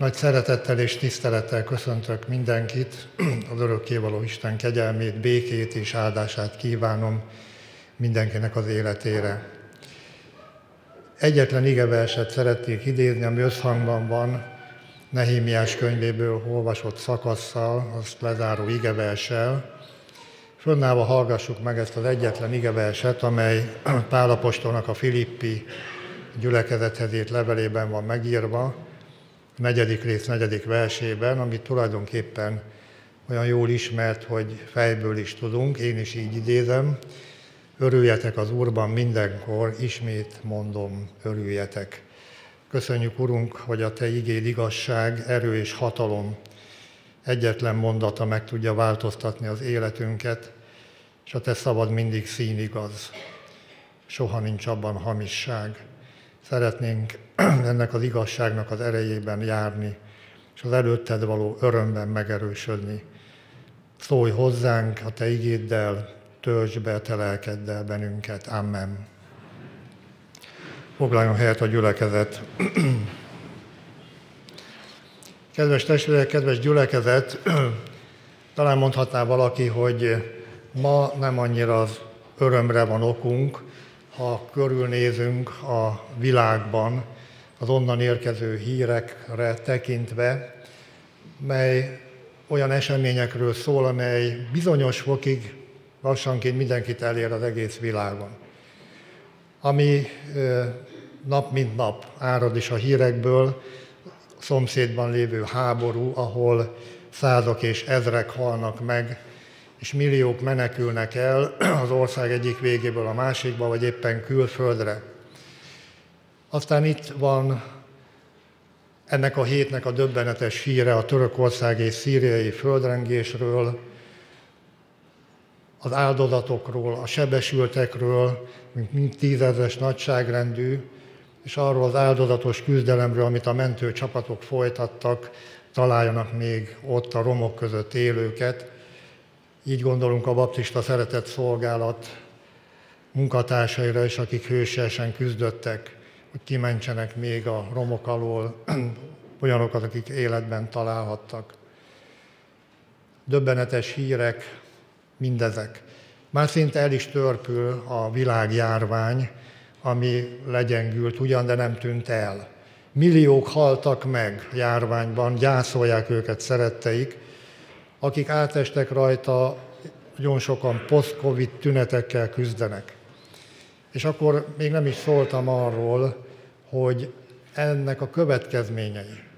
Nagy szeretettel és tisztelettel köszöntök mindenkit, az örökkévaló Isten kegyelmét, békét és áldását kívánom mindenkinek az életére. Egyetlen igeverset szeretnék idézni, ami összhangban van Nehémiás könyvéből olvasott szakasszal, azt lezáró igeversel. Fönnállva hallgassuk meg ezt az egyetlen igeverset, amely Pálapostolnak a Filippi gyülekezethez írt levelében van megírva, negyedik rész, negyedik versében, amit tulajdonképpen olyan jól ismert, hogy fejből is tudunk, én is így idézem, örüljetek az Úrban mindenkor, ismét mondom, örüljetek. Köszönjük, Urunk, hogy a Te igéd igazság, erő és hatalom egyetlen mondata meg tudja változtatni az életünket, és a Te szabad mindig színigaz. Soha nincs abban hamisság. Szeretnénk ennek az igazságnak az erejében járni, és az előtted való örömben megerősödni. Szólj hozzánk a Te igéddel, töltsd be Te lelkeddel bennünket. Amen. Foglaljon helyet a gyülekezet. Kedves testvérek, kedves gyülekezet, talán mondhatná valaki, hogy ma nem annyira az örömre van okunk, ha körülnézünk a világban, az onnan érkező hírekre tekintve, mely olyan eseményekről szól, amely bizonyos fokig lassanként mindenkit elér az egész világon. Ami nap mint nap árad is a hírekből, szomszédban lévő háború, ahol százak és ezrek halnak meg, és milliók menekülnek el az ország egyik végéből a másikba, vagy éppen külföldre. Aztán itt van ennek a hétnek a döbbenetes híre a törökország és szíriai földrengésről, az áldozatokról, a sebesültekről, mint tízezres nagyságrendű, és arról az áldozatos küzdelemről, amit a mentő csapatok folytattak, találjanak még ott a romok között élőket. Így gondolunk a baptista szeretett szolgálat munkatársaira is, akik hősiesen küzdöttek hogy kimentsenek még a romok alól olyanokat, akik életben találhattak. Döbbenetes hírek, mindezek. Már szinte el is törpül a világjárvány, ami legyengült ugyan, de nem tűnt el. Milliók haltak meg járványban, gyászolják őket szeretteik, akik átestek rajta, nagyon sokan post-covid tünetekkel küzdenek. És akkor még nem is szóltam arról, hogy ennek a következményei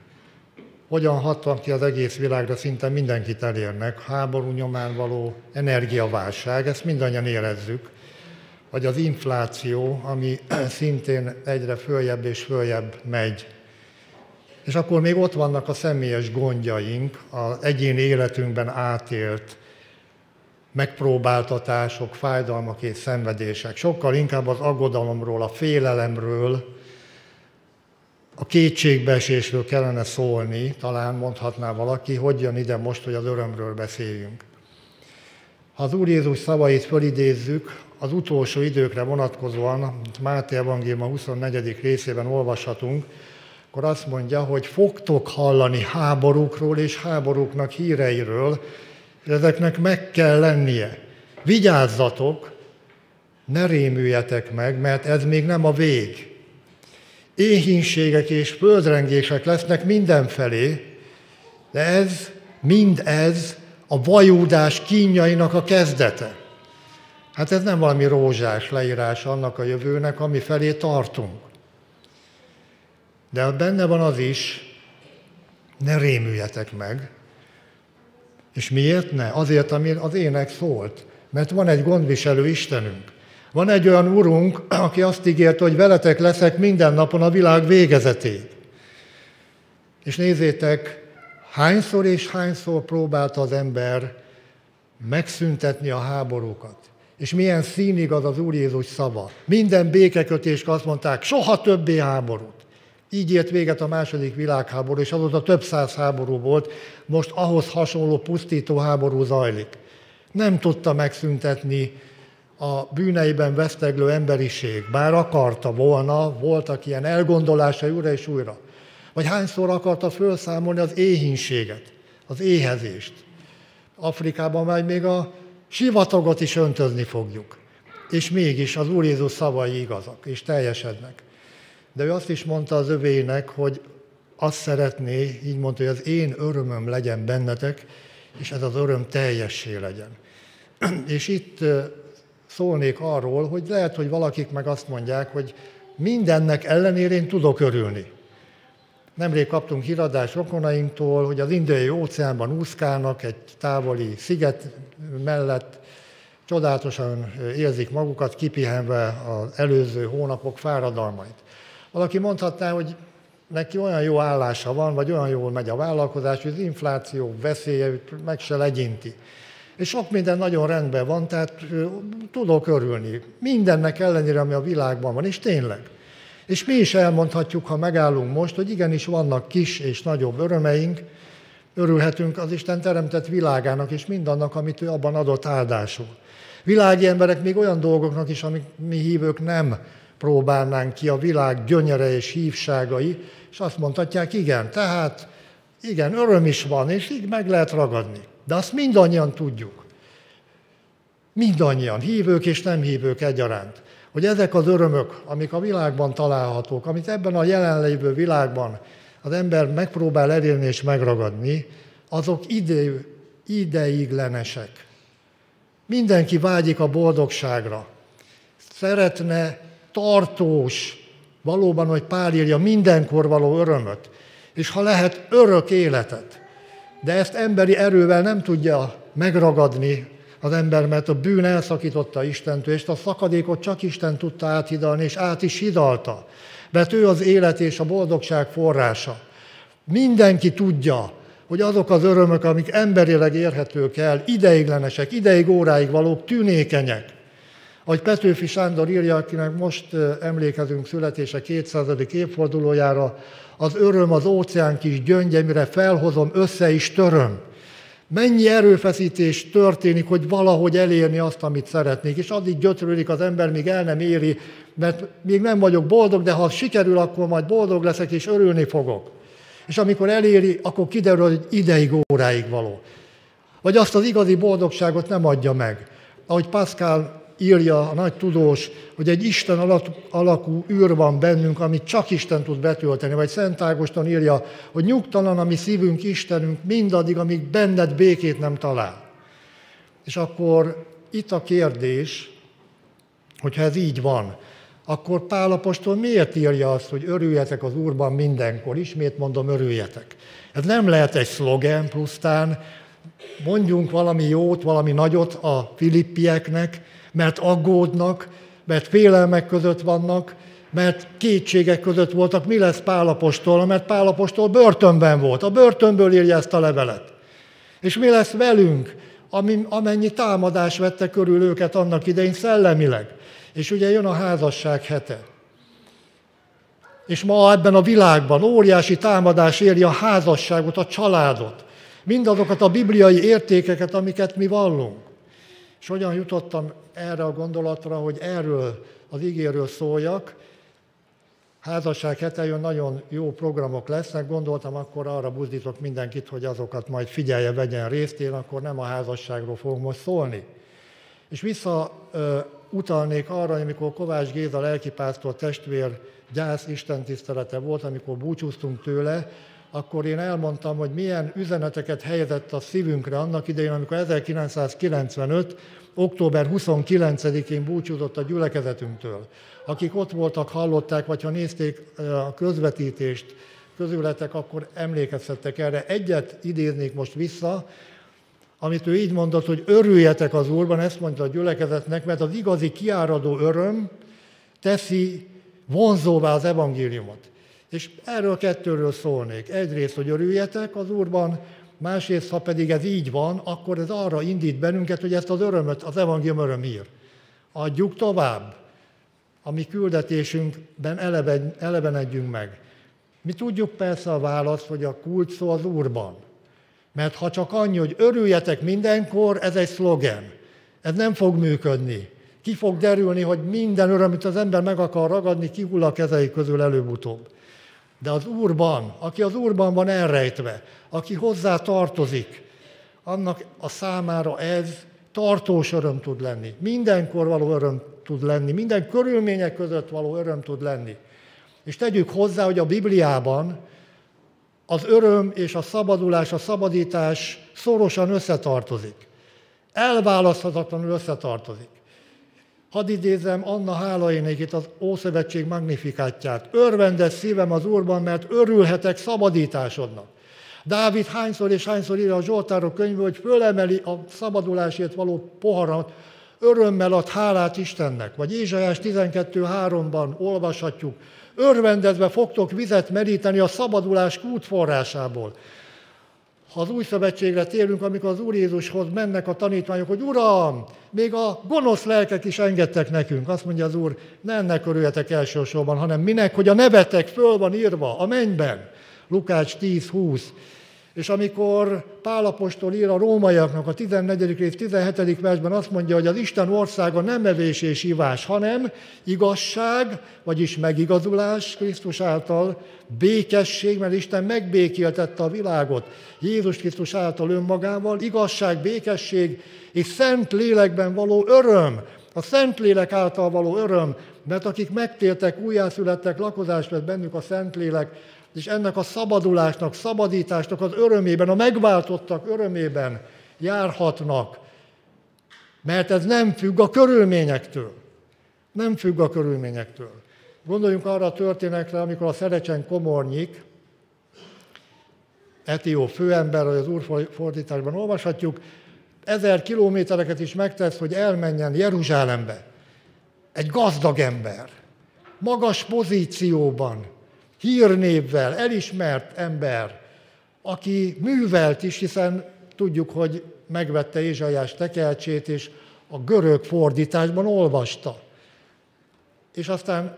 hogyan hatnak ki az egész világra, szinte mindenkit elérnek, háború nyomán való energiaválság, ezt mindannyian érezzük, vagy az infláció, ami szintén egyre följebb és följebb megy. És akkor még ott vannak a személyes gondjaink, az egyéni életünkben átélt megpróbáltatások, fájdalmak és szenvedések. Sokkal inkább az aggodalomról, a félelemről, a kétségbeesésről kellene szólni, talán mondhatná valaki, hogy jön ide most, hogy az örömről beszéljünk. Ha az Úr Jézus szavait fölidézzük, az utolsó időkre vonatkozóan, Máté Evangélium a 24. részében olvashatunk, akkor azt mondja, hogy fogtok hallani háborúkról és háborúknak híreiről, ezeknek meg kell lennie. Vigyázzatok, ne rémüljetek meg, mert ez még nem a vég. Éhínségek és földrengések lesznek mindenfelé, de ez, mind ez a vajúdás kínjainak a kezdete. Hát ez nem valami rózsás leírás annak a jövőnek, ami felé tartunk. De benne van az is, ne rémüljetek meg, és miért ne? Azért, ami az ének szólt. Mert van egy gondviselő Istenünk. Van egy olyan Urunk, aki azt ígérte, hogy veletek leszek minden napon a világ végezetéig. És nézzétek, hányszor és hányszor próbálta az ember megszüntetni a háborúkat. És milyen színig az az Úr Jézus szava. Minden békekötést azt mondták, soha többé háborút. Így ért véget a második világháború, és azóta több száz háború volt, most ahhoz hasonló pusztító háború zajlik. Nem tudta megszüntetni a bűneiben veszteglő emberiség, bár akarta volna, voltak ilyen elgondolásai újra és újra. Vagy hányszor akarta felszámolni az éhínséget, az éhezést. Afrikában majd még a sivatagot is öntözni fogjuk. És mégis az Úr Jézus szavai igazak, és teljesednek. De ő azt is mondta az övének, hogy azt szeretné, így mondta, hogy az én örömöm legyen bennetek, és ez az öröm teljessé legyen. és itt szólnék arról, hogy lehet, hogy valakik meg azt mondják, hogy mindennek ellenére én tudok örülni. Nemrég kaptunk híradás rokonainktól, hogy az indiai óceánban úszkálnak egy távoli sziget mellett, csodálatosan érzik magukat, kipihenve az előző hónapok fáradalmait. Valaki mondhatná, hogy neki olyan jó állása van, vagy olyan jól megy a vállalkozás, hogy az infláció veszélye meg se legyinti. És sok minden nagyon rendben van, tehát tudok örülni. Mindennek ellenére, ami a világban van, és tényleg. És mi is elmondhatjuk, ha megállunk most, hogy igenis vannak kis és nagyobb örömeink, örülhetünk az Isten teremtett világának és mindannak, amit ő abban adott áldásul. Világi emberek még olyan dolgoknak is, amik mi hívők nem próbálnánk ki, a világ gyönyere és hívságai, és azt mondhatják, igen, tehát igen, öröm is van, és így meg lehet ragadni. De azt mindannyian tudjuk. Mindannyian, hívők és nem hívők egyaránt, hogy ezek az örömök, amik a világban találhatók, amit ebben a jelenlévő világban az ember megpróbál elérni és megragadni, azok ide, ideiglenesek. Mindenki vágyik a boldogságra. Szeretne tartós, valóban, hogy Pál írja, mindenkor való örömöt, és ha lehet, örök életet. De ezt emberi erővel nem tudja megragadni az ember, mert a bűn elszakította Istentől, és a szakadékot csak Isten tudta áthidalni, és át is hidalta. Mert ő az élet és a boldogság forrása. Mindenki tudja, hogy azok az örömök, amik emberileg érhetők el, ideiglenesek, ideig óráig valók, tűnékenyek. Ahogy Petőfi Sándor írja, akinek most emlékezünk születése 200. évfordulójára, az öröm az óceán kis gyöngye, mire felhozom, össze is töröm. Mennyi erőfeszítés történik, hogy valahogy elérni azt, amit szeretnék, és addig gyötrődik az ember, míg el nem éri, mert még nem vagyok boldog, de ha sikerül, akkor majd boldog leszek, és örülni fogok. És amikor eléri, akkor kiderül, hogy ideig, óráig való. Vagy azt az igazi boldogságot nem adja meg. Ahogy Pascal írja a nagy tudós, hogy egy Isten alakú űr van bennünk, amit csak Isten tud betölteni. Vagy Szent Ágoston írja, hogy nyugtalan a mi szívünk, Istenünk, mindaddig, amíg benned békét nem talál. És akkor itt a kérdés, hogyha ez így van, akkor Pálapostól miért írja azt, hogy örüljetek az Úrban mindenkor? Ismét mondom, örüljetek. Ez nem lehet egy szlogen plusztán, mondjunk valami jót, valami nagyot a filippieknek, mert aggódnak, mert félelmek között vannak, mert kétségek között voltak, mi lesz Pálapostól, mert Pálapostól börtönben volt. A börtönből írja ezt a levelet. És mi lesz velünk, amennyi támadás vette körül őket annak idején szellemileg. És ugye jön a házasság hete. És ma ebben a világban óriási támadás éri a házasságot, a családot. Mindazokat a bibliai értékeket, amiket mi vallunk. És hogyan jutottam erre a gondolatra, hogy erről az ígéről szóljak. Házasság hetejön nagyon jó programok lesznek, gondoltam, akkor arra buzdítok mindenkit, hogy azokat majd figyelje, vegyen részt, én akkor nem a házasságról fogok most szólni. És vissza ö, utalnék arra, amikor Kovács Géza lelkipásztor testvér gyász istentisztelete volt, amikor búcsúztunk tőle, akkor én elmondtam, hogy milyen üzeneteket helyezett a szívünkre annak idején, amikor 1995 október 29-én búcsúzott a gyülekezetünktől. Akik ott voltak, hallották, vagy ha nézték a közvetítést közületek, akkor emlékezhettek erre. Egyet idéznék most vissza, amit ő így mondott, hogy örüljetek az Úrban, ezt mondta a gyülekezetnek, mert az igazi kiáradó öröm teszi vonzóvá az evangéliumot. És erről kettőről szólnék. Egyrészt, hogy örüljetek az Úrban, Másrészt, ha pedig ez így van, akkor ez arra indít bennünket, hogy ezt az örömöt, az evangélium örömír. Adjuk tovább, a mi küldetésünkben eleben, elevenedjünk meg. Mi tudjuk persze a választ, hogy a kulcs szó az Úrban. Mert ha csak annyi, hogy örüljetek mindenkor, ez egy szlogen. Ez nem fog működni. Ki fog derülni, hogy minden öröm, amit az ember meg akar ragadni, kihull a kezei közül előbb-utóbb. De az Úrban, aki az Úrban van elrejtve, aki hozzá tartozik, annak a számára ez tartós öröm tud lenni. Mindenkor való öröm tud lenni, minden körülmények között való öröm tud lenni. És tegyük hozzá, hogy a Bibliában az öröm és a szabadulás, a szabadítás szorosan összetartozik. Elválaszthatatlanul összetartozik. Hadd idézem Anna Hálainékit, az Ószövetség magnifikátját. Örvendes szívem az Úrban, mert örülhetek szabadításodnak. Dávid hányszor és hányszor írja a Zsoltárok könyvből, hogy fölemeli a szabadulásért való poharat, örömmel ad hálát Istennek. Vagy Ézsajás 12.3-ban olvashatjuk, örvendezve fogtok vizet meríteni a szabadulás kútforrásából. Ha az új szövetségre térünk, amikor az Úr Jézushoz mennek a tanítványok, hogy Uram, még a gonosz lelkek is engedtek nekünk. Azt mondja az Úr, ne ennek örüljetek elsősorban, hanem minek, hogy a nevetek föl van írva a mennyben. Lukács 10-20. És amikor Pálapostól ír a rómaiaknak a 14. rész 17. versben azt mondja, hogy az Isten országa nem evés és ivás, hanem igazság, vagyis megigazulás Krisztus által, békesség, mert Isten megbékéltette a világot Jézus Krisztus által önmagával, igazság, békesség és szent lélekben való öröm, a szent lélek által való öröm, mert akik megtértek, újjászülettek, lakozást vett bennük a szent lélek, és ennek a szabadulásnak, szabadításnak az örömében, a megváltottak örömében járhatnak, mert ez nem függ a körülményektől. Nem függ a körülményektől. Gondoljunk arra a történetre, amikor a Szerecsen Komornyik, Etió főember, vagy az úrfordításban olvashatjuk, ezer kilométereket is megtesz, hogy elmenjen Jeruzsálembe. Egy gazdag ember, magas pozícióban, hírnévvel, elismert ember, aki művelt is, hiszen tudjuk, hogy megvette Ézsajás tekelcsét, és a görög fordításban olvasta. És aztán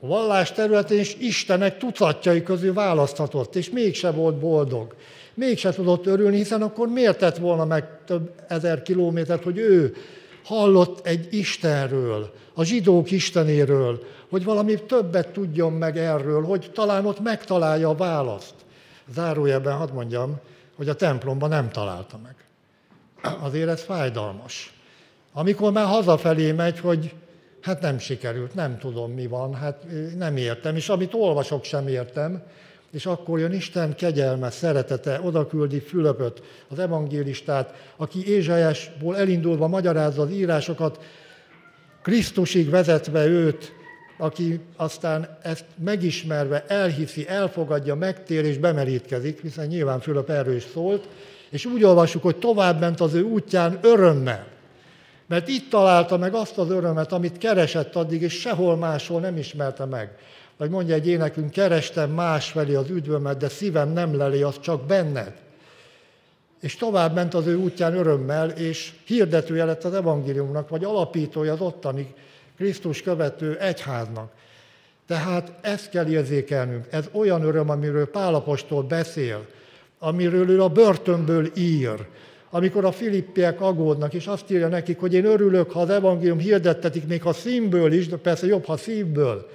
a vallás területén is Istenek tucatjai közül választhatott, és mégse volt boldog. Mégse tudott örülni, hiszen akkor miért tett volna meg több ezer kilométert, hogy ő hallott egy Istenről, a zsidók Istenéről, hogy valami többet tudjon meg erről, hogy talán ott megtalálja a választ. Zárójelben hadd mondjam, hogy a templomban nem találta meg. Azért ez fájdalmas. Amikor már hazafelé megy, hogy hát nem sikerült, nem tudom mi van, hát nem értem, és amit olvasok sem értem, és akkor jön Isten kegyelme, szeretete, odaküldi Fülöpöt, az evangélistát, aki Ézsajásból elindulva magyarázza az írásokat, Krisztusig vezetve őt, aki aztán ezt megismerve elhiszi, elfogadja, megtér és bemerítkezik, hiszen nyilván Fülöp erről is szólt, és úgy olvassuk, hogy tovább ment az ő útján örömmel. Mert itt találta meg azt az örömet, amit keresett addig, és sehol máshol nem ismerte meg. Vagy mondja egy énekünk, kerestem más felé az üdvömet, de szívem nem leli, az csak benned. És tovább ment az ő útján örömmel, és hirdetője lett az evangéliumnak, vagy alapítója az ottani Krisztus követő egyháznak. Tehát ezt kell érzékelnünk. Ez olyan öröm, amiről Pálapostól beszél, amiről ő a börtönből ír, amikor a filippiek aggódnak, és azt írja nekik, hogy én örülök, ha az evangélium hirdettetik, még ha színből is, de persze jobb, ha szívből.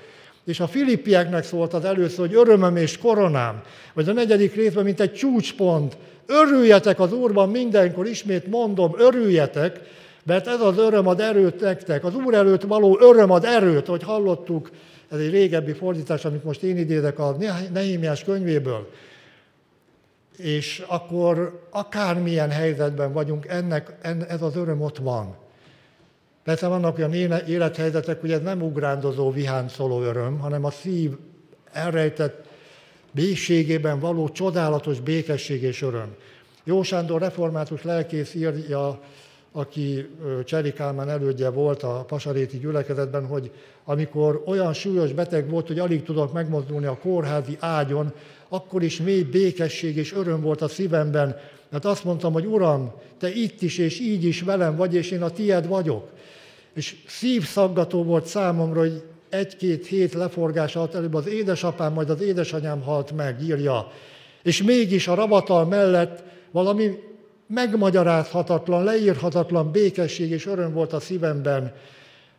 És a filippieknek szólt az először, hogy örömöm és koronám, vagy a negyedik részben, mint egy csúcspont, örüljetek az Úrban mindenkor, ismét mondom, örüljetek, mert ez az öröm ad erőt nektek. Az Úr előtt való öröm ad erőt, hogy hallottuk, ez egy régebbi fordítás, amit most én idézek a Nehémiás könyvéből. És akkor akármilyen helyzetben vagyunk, ennek, ez az öröm ott van. Persze vannak olyan élethelyzetek, hogy ez nem ugrándozó, viháncoló öröm, hanem a szív elrejtett békségében való csodálatos békesség és öröm. Jó Sándor református lelkész írja aki Cseri Kálmán elődje volt a pasaréti gyülekezetben, hogy amikor olyan súlyos beteg volt, hogy alig tudott megmozdulni a kórházi ágyon, akkor is mély békesség és öröm volt a szívemben, mert azt mondtam, hogy Uram, Te itt is és így is velem vagy, és én a tied vagyok. És szívszaggató volt számomra, hogy egy-két hét leforgás alatt előbb az édesapám, majd az édesanyám halt meg, írja. És mégis a ravatal mellett valami megmagyarázhatatlan, leírhatatlan békesség és öröm volt a szívemben,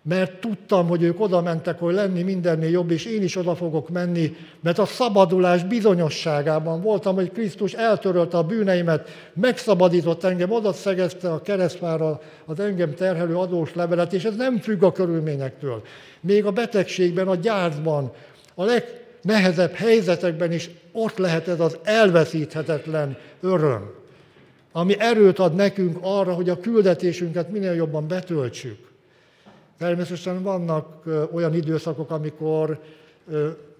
mert tudtam, hogy ők oda mentek, hogy lenni mindennél jobb, és én is oda fogok menni, mert a szabadulás bizonyosságában voltam, hogy Krisztus eltörölte a bűneimet, megszabadított engem, oda szegezte a keresztvára az engem terhelő adós levelet, és ez nem függ a körülményektől. Még a betegségben, a gyászban, a legnehezebb helyzetekben is ott lehet ez az elveszíthetetlen öröm, ami erőt ad nekünk arra, hogy a küldetésünket minél jobban betöltsük. Természetesen vannak olyan időszakok, amikor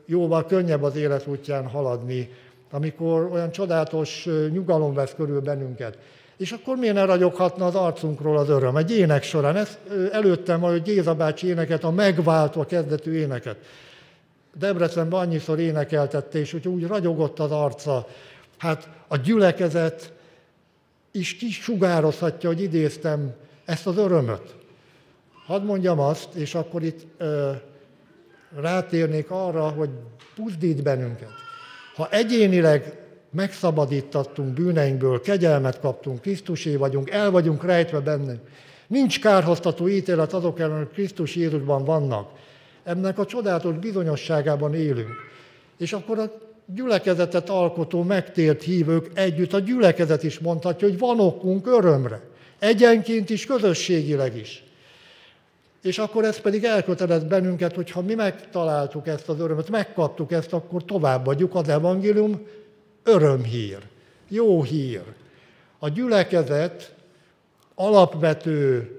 jóval könnyebb az élet útján haladni, amikor olyan csodálatos nyugalom vesz körül bennünket. És akkor miért ne ragyoghatna az arcunkról az öröm? Egy ének során, ez előttem hogy Géza bácsi éneket, a megváltva kezdetű éneket. Debrecenben annyiszor énekeltette, és úgy, úgy ragyogott az arca. Hát a gyülekezet is kisugározhatja, hogy idéztem ezt az örömöt. Hadd mondjam azt, és akkor itt ö, rátérnék arra, hogy buzdít bennünket. Ha egyénileg megszabadítattunk bűneinkből, kegyelmet kaptunk, Krisztusé vagyunk, el vagyunk rejtve benne, nincs kárhoztató ítélet azok ellen, hogy Krisztus Jézusban vannak. Ennek a csodálatos bizonyosságában élünk. És akkor a gyülekezetet alkotó, megtért hívők együtt, a gyülekezet is mondhatja, hogy van okunk örömre. Egyenként is, közösségileg is. És akkor ez pedig elkötelez bennünket, hogy ha mi megtaláltuk ezt az örömöt, megkaptuk ezt, akkor továbbadjuk az evangélium örömhír, jó hír. A gyülekezet alapvető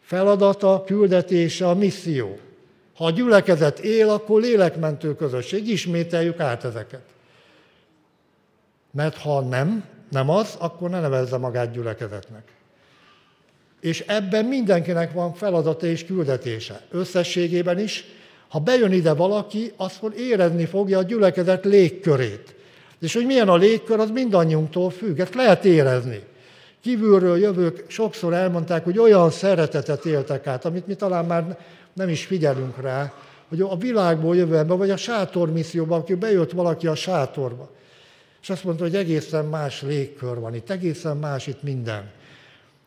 feladata, küldetése a misszió. Ha a gyülekezet él, akkor lélekmentő közösség. Ismételjük át ezeket. Mert ha nem, nem az, akkor ne nevezze magát gyülekezetnek. És ebben mindenkinek van feladata és küldetése. Összességében is, ha bejön ide valaki, akkor érezni fogja a gyülekezet légkörét. És hogy milyen a légkör, az mindannyiunktól függ, ezt lehet érezni. Kívülről jövők sokszor elmondták, hogy olyan szeretetet éltek át, amit mi talán már nem is figyelünk rá, hogy a világból jövő ember, vagy a sátormisszióban, aki bejött valaki a sátorba, és azt mondta, hogy egészen más légkör van itt, egészen más itt minden.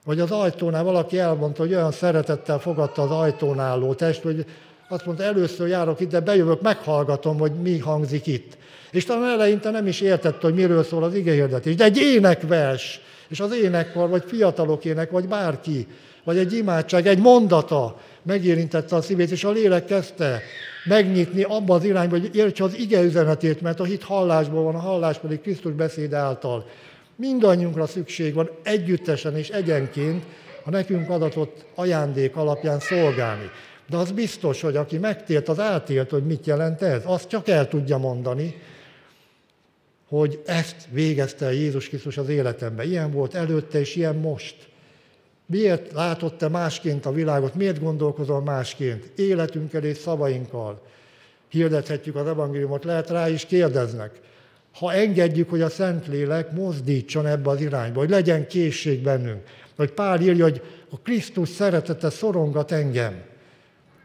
Vagy az ajtónál valaki elmondta, hogy olyan szeretettel fogadta az ajtón álló test, hogy azt mondta, először járok itt, de bejövök, meghallgatom, hogy mi hangzik itt. És talán eleinte nem is értette, hogy miről szól az igényhirdetés. De egy énekvers, és az énekkar, vagy fiatalok ének, vagy bárki, vagy egy imádság, egy mondata megérintette a szívét, és a lélek kezdte megnyitni abba az irányba, hogy értse az ige üzenetét, mert a hit hallásból van, a hallás pedig Krisztus beszéde által. Mindannyiunkra szükség van együttesen és egyenként a nekünk adatott ajándék alapján szolgálni. De az biztos, hogy aki megtért, az átélt, hogy mit jelent ez. Azt csak el tudja mondani, hogy ezt végezte Jézus Krisztus az életemben. Ilyen volt előtte, és ilyen most. Miért látott te másként a világot? Miért gondolkozol másként? Életünkkel és szavainkkal hirdethetjük az evangéliumot. Lehet rá is kérdeznek ha engedjük, hogy a Szentlélek mozdítson ebbe az irányba, hogy legyen készség bennünk. Hogy Pál írja, hogy a Krisztus szeretete szorongat engem.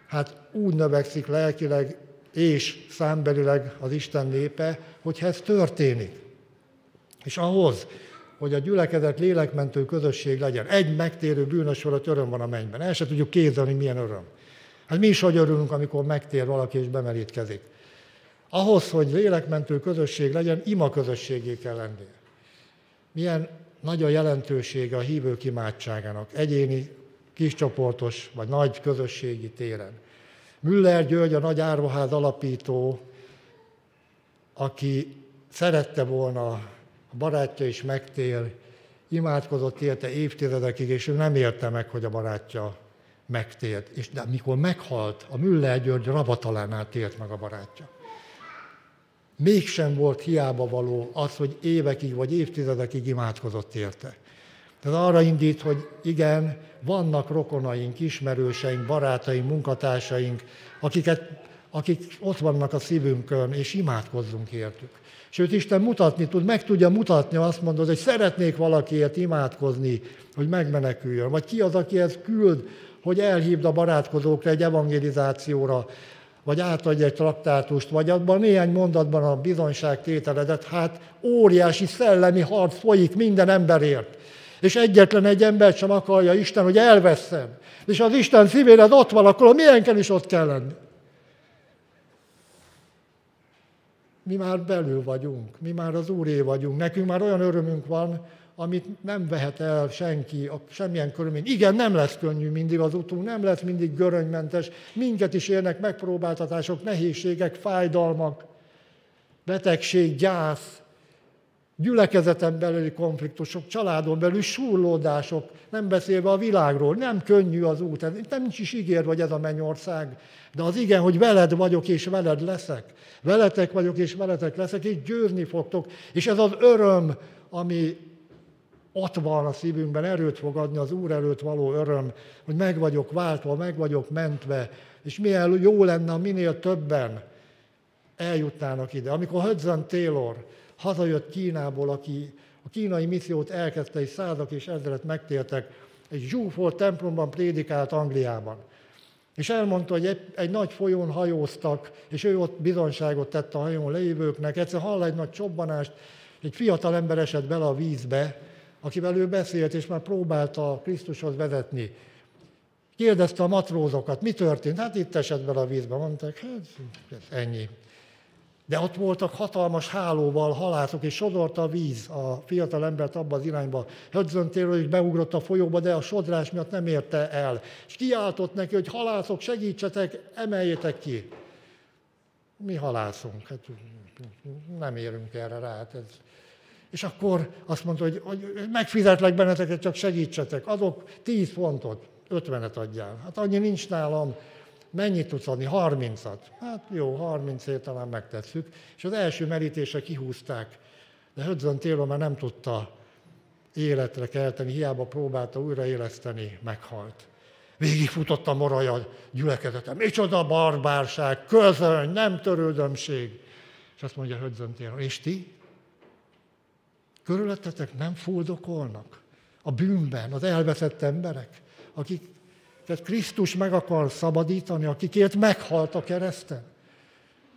Hát úgy növekszik lelkileg és számbelileg az Isten népe, hogyha ez történik. És ahhoz, hogy a gyülekezet lélekmentő közösség legyen, egy megtérő bűnös alatt öröm van a mennyben. El se tudjuk képzelni, milyen öröm. Hát mi is hogy örülünk, amikor megtér valaki és bemerítkezik. Ahhoz, hogy lélekmentő közösség legyen, ima közösségé kell lenni. Milyen nagy a jelentősége a hívők imádságának, egyéni, kiscsoportos vagy nagy közösségi téren. Müller György, a nagy árvaház alapító, aki szerette volna, a barátja is megtér, imádkozott érte évtizedekig, és ő nem érte meg, hogy a barátja megtért. És de amikor meghalt, a Müller György Rabatalánál tért meg a barátja mégsem volt hiába való az, hogy évekig vagy évtizedekig imádkozott érte. Tehát arra indít, hogy igen, vannak rokonaink, ismerőseink, barátaink, munkatársaink, akiket, akik ott vannak a szívünkön, és imádkozzunk értük. Sőt, Isten mutatni tud, meg tudja mutatni, azt mondod, hogy szeretnék valakiért imádkozni, hogy megmeneküljön. Vagy ki az, aki ezt küld, hogy elhívd a barátkozókra egy evangelizációra, vagy átadj egy traktátust, vagy abban néhány mondatban a tételedet, hát óriási szellemi harc folyik minden emberért. És egyetlen egy ember sem akarja Isten, hogy elveszem. És az Isten szívén az ott van, akkor a milyenken is ott kell lenni. Mi már belül vagyunk, mi már az Úré vagyunk, nekünk már olyan örömünk van, amit nem vehet el senki, a semmilyen körülmény. Igen, nem lesz könnyű mindig az utunk, nem lesz mindig görönymentes, minket is érnek megpróbáltatások, nehézségek, fájdalmak, betegség, gyász, gyülekezeten belüli konfliktusok, családon belül súrlódások, nem beszélve a világról, nem könnyű az út, nem is ígér, hogy ez a mennyország, de az igen, hogy veled vagyok és veled leszek, veletek vagyok és veletek leszek, és győzni fogtok, és ez az öröm, ami ott van a szívünkben, erőt fog adni az Úr előtt való öröm, hogy meg vagyok váltva, meg vagyok mentve, és milyen jó lenne, minél többen eljutnának ide. Amikor Hudson Taylor hazajött Kínából, aki a kínai missziót elkezdte, és százak és ezret megtértek, egy zsúfolt templomban prédikált Angliában. És elmondta, hogy egy, egy nagy folyón hajóztak, és ő ott bizonságot tett a hajón lévőknek. Egyszer hall egy nagy csobbanást, egy fiatal ember esett bele a vízbe, akivel ő beszélt, és már próbálta Krisztushoz vezetni. Kérdezte a matrózokat, mi történt? Hát itt esett bele a vízbe. Mondták, hát ennyi. De ott voltak hatalmas hálóval halászok, és sodorta a víz a fiatal embert abba az irányba. Hödzöntéről is beugrott a folyóba, de a sodrás miatt nem érte el. És kiáltott neki, hogy halászok, segítsetek, emeljétek ki. Mi halászunk, hát nem érünk erre rá. Hát ez. És akkor azt mondta, hogy, hogy megfizetlek benneteket, csak segítsetek. Adok 10 fontot, 50-et adjál. Hát annyi nincs nálam, mennyit tudsz adni? 30-at. Hát jó, 30 ért talán megtesszük. És az első merítése kihúzták. De Hudson Taylor már nem tudta életre kelteni, hiába próbálta újraéleszteni, meghalt. Végigfutott a moraja gyülekezetem. Micsoda barbárság, közöny, nem törődömség. És azt mondja Hudson Taylor, és ti? Körülöttetek nem fuldokolnak a bűnben az elveszett emberek, akik tehát Krisztus meg akar szabadítani, akikért meghalt a kereszten.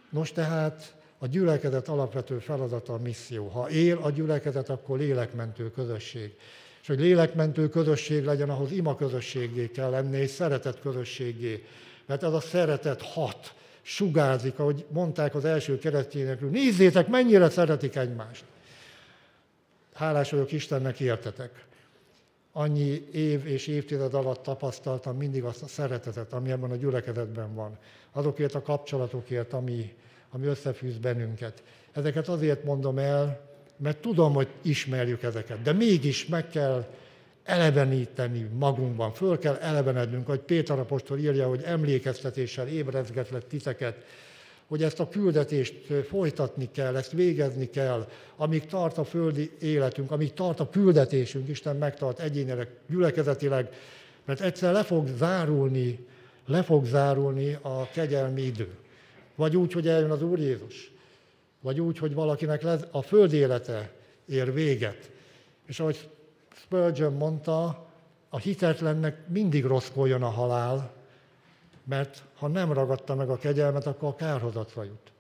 Nos tehát a gyülekezet alapvető feladata a misszió. Ha él a gyülekezet, akkor lélekmentő közösség. És hogy lélekmentő közösség legyen, ahhoz ima közösségé kell lenni, és szeretet közösségé. Mert ez a szeretet hat, sugárzik, ahogy mondták az első keresztényekről. Nézzétek, mennyire szeretik egymást. Hálás vagyok Istennek, értetek annyi év és évtized alatt tapasztaltam mindig azt a szeretetet, ami ebben a gyülekezetben van. Azokért a kapcsolatokért, ami, ami összefűz bennünket. Ezeket azért mondom el, mert tudom, hogy ismerjük ezeket, de mégis meg kell eleveníteni magunkban, föl kell elevenednünk, hogy Péter apostol írja, hogy emlékeztetéssel ébrezgetlek titeket, hogy ezt a küldetést folytatni kell, ezt végezni kell, amíg tart a földi életünk, amíg tart a küldetésünk, Isten megtart egyénileg, gyülekezetileg, mert egyszer le fog zárulni, le fog zárulni a kegyelmi idő. Vagy úgy, hogy eljön az Úr Jézus, vagy úgy, hogy valakinek lesz, a föld élete ér véget. És ahogy Spurgeon mondta, a hitetlennek mindig rosszkoljon a halál, mert ha nem ragadta meg a kegyelmet, akkor a kárhozatra jut.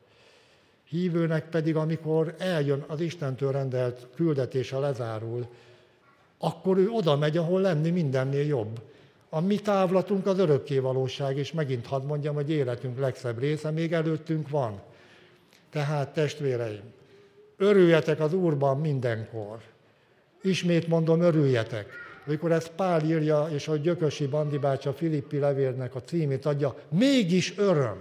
Hívőnek pedig, amikor eljön az Istentől rendelt küldetése lezárul, akkor ő oda megy, ahol lenni mindennél jobb. A mi távlatunk az örökké valóság, és megint hadd mondjam, hogy életünk legszebb része még előttünk van. Tehát testvéreim, örüljetek az Úrban mindenkor. Ismét mondom, örüljetek amikor ezt Pál írja, és a Gyökösi Bandi bácsi a Filippi levélnek a címét adja, mégis öröm.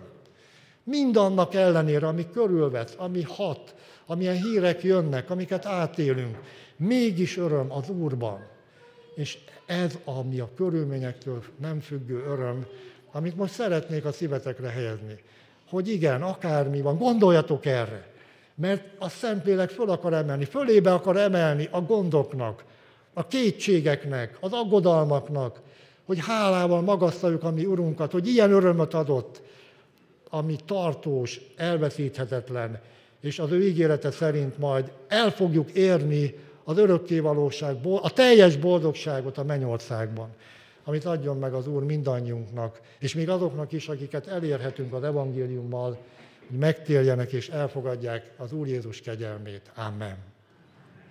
Mindannak ellenére, ami körülvesz, ami hat, amilyen hírek jönnek, amiket átélünk, mégis öröm az Úrban. És ez, ami a körülményektől nem függő öröm, amit most szeretnék a szívetekre helyezni. Hogy igen, akármi van, gondoljatok erre. Mert a Szentlélek föl akar emelni, fölébe akar emelni a gondoknak, a kétségeknek, az aggodalmaknak, hogy hálával magasztaljuk a mi Urunkat, hogy ilyen örömöt adott, ami tartós, elveszíthetetlen, és az ő ígérete szerint majd el fogjuk érni az örökké valóságból, a teljes boldogságot a mennyországban, amit adjon meg az Úr mindannyiunknak, és még azoknak is, akiket elérhetünk az evangéliummal, hogy megtérjenek és elfogadják az Úr Jézus kegyelmét. Amen.